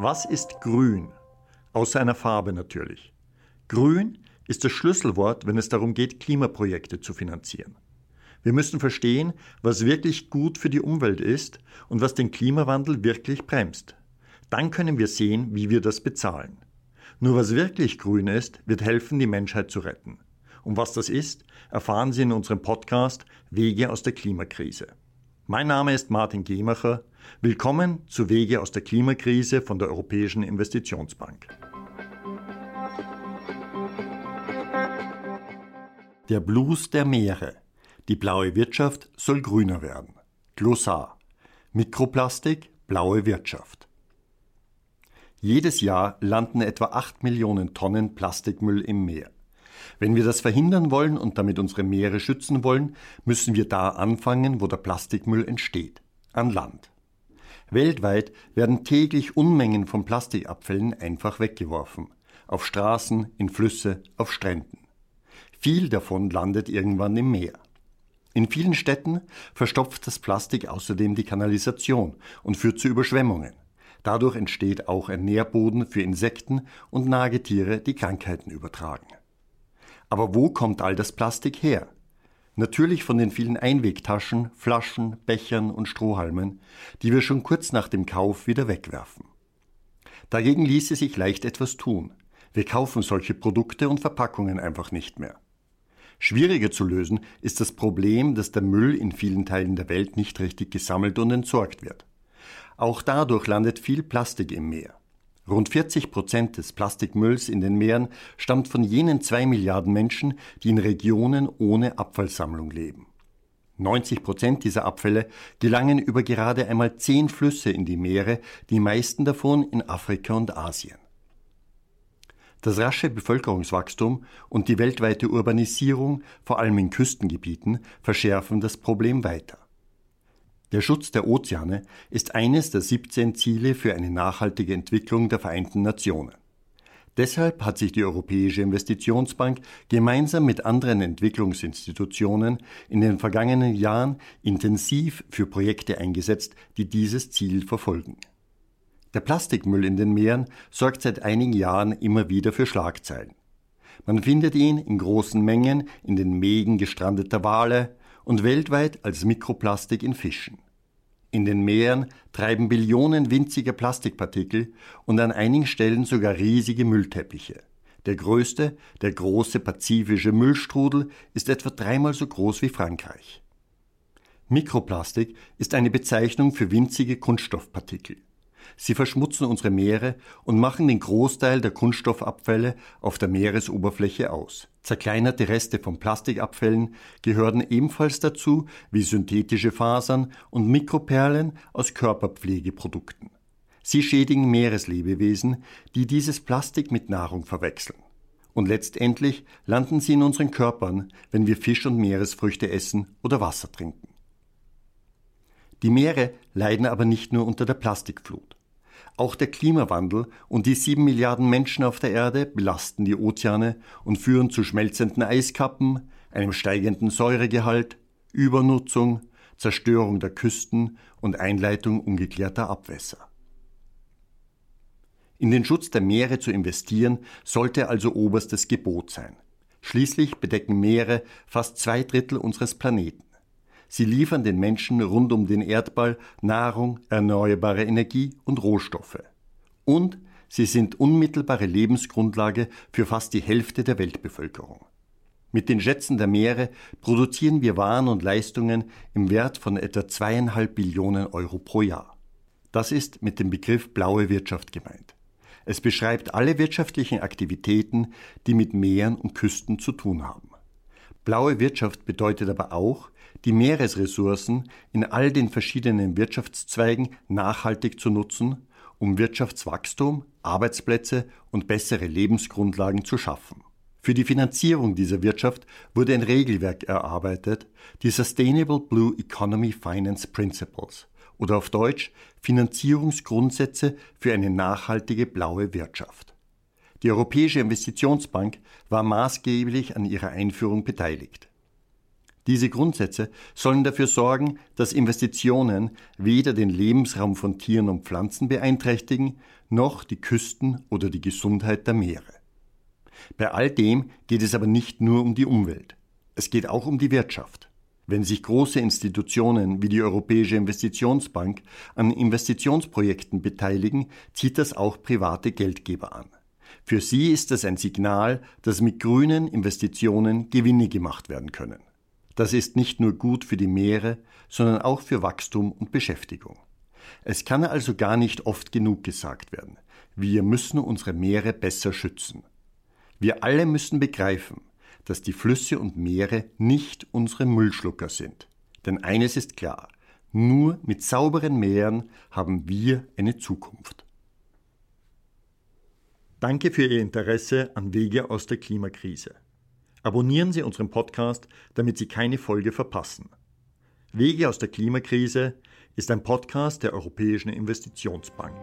Was ist grün? Außer einer Farbe natürlich. Grün ist das Schlüsselwort, wenn es darum geht, Klimaprojekte zu finanzieren. Wir müssen verstehen, was wirklich gut für die Umwelt ist und was den Klimawandel wirklich bremst. Dann können wir sehen, wie wir das bezahlen. Nur was wirklich grün ist, wird helfen, die Menschheit zu retten. Und was das ist, erfahren Sie in unserem Podcast Wege aus der Klimakrise. Mein Name ist Martin Gemacher. Willkommen zu Wege aus der Klimakrise von der Europäischen Investitionsbank. Der Blues der Meere. Die blaue Wirtschaft soll grüner werden. Glossar. Mikroplastik, blaue Wirtschaft. Jedes Jahr landen etwa 8 Millionen Tonnen Plastikmüll im Meer. Wenn wir das verhindern wollen und damit unsere Meere schützen wollen, müssen wir da anfangen, wo der Plastikmüll entsteht, an Land. Weltweit werden täglich Unmengen von Plastikabfällen einfach weggeworfen, auf Straßen, in Flüsse, auf Stränden. Viel davon landet irgendwann im Meer. In vielen Städten verstopft das Plastik außerdem die Kanalisation und führt zu Überschwemmungen. Dadurch entsteht auch ein Nährboden für Insekten und Nagetiere, die Krankheiten übertragen. Aber wo kommt all das Plastik her? Natürlich von den vielen Einwegtaschen, Flaschen, Bechern und Strohhalmen, die wir schon kurz nach dem Kauf wieder wegwerfen. Dagegen ließe sich leicht etwas tun. Wir kaufen solche Produkte und Verpackungen einfach nicht mehr. Schwieriger zu lösen ist das Problem, dass der Müll in vielen Teilen der Welt nicht richtig gesammelt und entsorgt wird. Auch dadurch landet viel Plastik im Meer. Rund 40 Prozent des Plastikmülls in den Meeren stammt von jenen zwei Milliarden Menschen, die in Regionen ohne Abfallsammlung leben. 90 Prozent dieser Abfälle gelangen über gerade einmal zehn Flüsse in die Meere, die meisten davon in Afrika und Asien. Das rasche Bevölkerungswachstum und die weltweite Urbanisierung, vor allem in Küstengebieten, verschärfen das Problem weiter. Der Schutz der Ozeane ist eines der 17 Ziele für eine nachhaltige Entwicklung der Vereinten Nationen. Deshalb hat sich die Europäische Investitionsbank gemeinsam mit anderen Entwicklungsinstitutionen in den vergangenen Jahren intensiv für Projekte eingesetzt, die dieses Ziel verfolgen. Der Plastikmüll in den Meeren sorgt seit einigen Jahren immer wieder für Schlagzeilen. Man findet ihn in großen Mengen in den Mägen gestrandeter Wale und weltweit als Mikroplastik in Fischen. In den Meeren treiben Billionen winziger Plastikpartikel und an einigen Stellen sogar riesige Müllteppiche. Der größte, der große pazifische Müllstrudel, ist etwa dreimal so groß wie Frankreich. Mikroplastik ist eine Bezeichnung für winzige Kunststoffpartikel. Sie verschmutzen unsere Meere und machen den Großteil der Kunststoffabfälle auf der Meeresoberfläche aus. Zerkleinerte Reste von Plastikabfällen gehören ebenfalls dazu wie synthetische Fasern und Mikroperlen aus Körperpflegeprodukten. Sie schädigen Meereslebewesen, die dieses Plastik mit Nahrung verwechseln. Und letztendlich landen sie in unseren Körpern, wenn wir Fisch und Meeresfrüchte essen oder Wasser trinken. Die Meere leiden aber nicht nur unter der Plastikflut. Auch der Klimawandel und die sieben Milliarden Menschen auf der Erde belasten die Ozeane und führen zu schmelzenden Eiskappen, einem steigenden Säuregehalt, Übernutzung, Zerstörung der Küsten und Einleitung ungeklärter Abwässer. In den Schutz der Meere zu investieren, sollte also oberstes Gebot sein. Schließlich bedecken Meere fast zwei Drittel unseres Planeten. Sie liefern den Menschen rund um den Erdball Nahrung, erneuerbare Energie und Rohstoffe. Und sie sind unmittelbare Lebensgrundlage für fast die Hälfte der Weltbevölkerung. Mit den Schätzen der Meere produzieren wir Waren und Leistungen im Wert von etwa zweieinhalb Billionen Euro pro Jahr. Das ist mit dem Begriff blaue Wirtschaft gemeint. Es beschreibt alle wirtschaftlichen Aktivitäten, die mit Meeren und Küsten zu tun haben. Blaue Wirtschaft bedeutet aber auch, die Meeresressourcen in all den verschiedenen Wirtschaftszweigen nachhaltig zu nutzen, um Wirtschaftswachstum, Arbeitsplätze und bessere Lebensgrundlagen zu schaffen. Für die Finanzierung dieser Wirtschaft wurde ein Regelwerk erarbeitet, die Sustainable Blue Economy Finance Principles oder auf Deutsch Finanzierungsgrundsätze für eine nachhaltige blaue Wirtschaft. Die Europäische Investitionsbank war maßgeblich an ihrer Einführung beteiligt. Diese Grundsätze sollen dafür sorgen, dass Investitionen weder den Lebensraum von Tieren und Pflanzen beeinträchtigen, noch die Küsten oder die Gesundheit der Meere. Bei all dem geht es aber nicht nur um die Umwelt. Es geht auch um die Wirtschaft. Wenn sich große Institutionen wie die Europäische Investitionsbank an Investitionsprojekten beteiligen, zieht das auch private Geldgeber an. Für sie ist das ein Signal, dass mit grünen Investitionen Gewinne gemacht werden können. Das ist nicht nur gut für die Meere, sondern auch für Wachstum und Beschäftigung. Es kann also gar nicht oft genug gesagt werden. Wir müssen unsere Meere besser schützen. Wir alle müssen begreifen, dass die Flüsse und Meere nicht unsere Müllschlucker sind. Denn eines ist klar, nur mit sauberen Meeren haben wir eine Zukunft. Danke für Ihr Interesse an Wege aus der Klimakrise. Abonnieren Sie unseren Podcast, damit Sie keine Folge verpassen. Wege aus der Klimakrise ist ein Podcast der Europäischen Investitionsbank.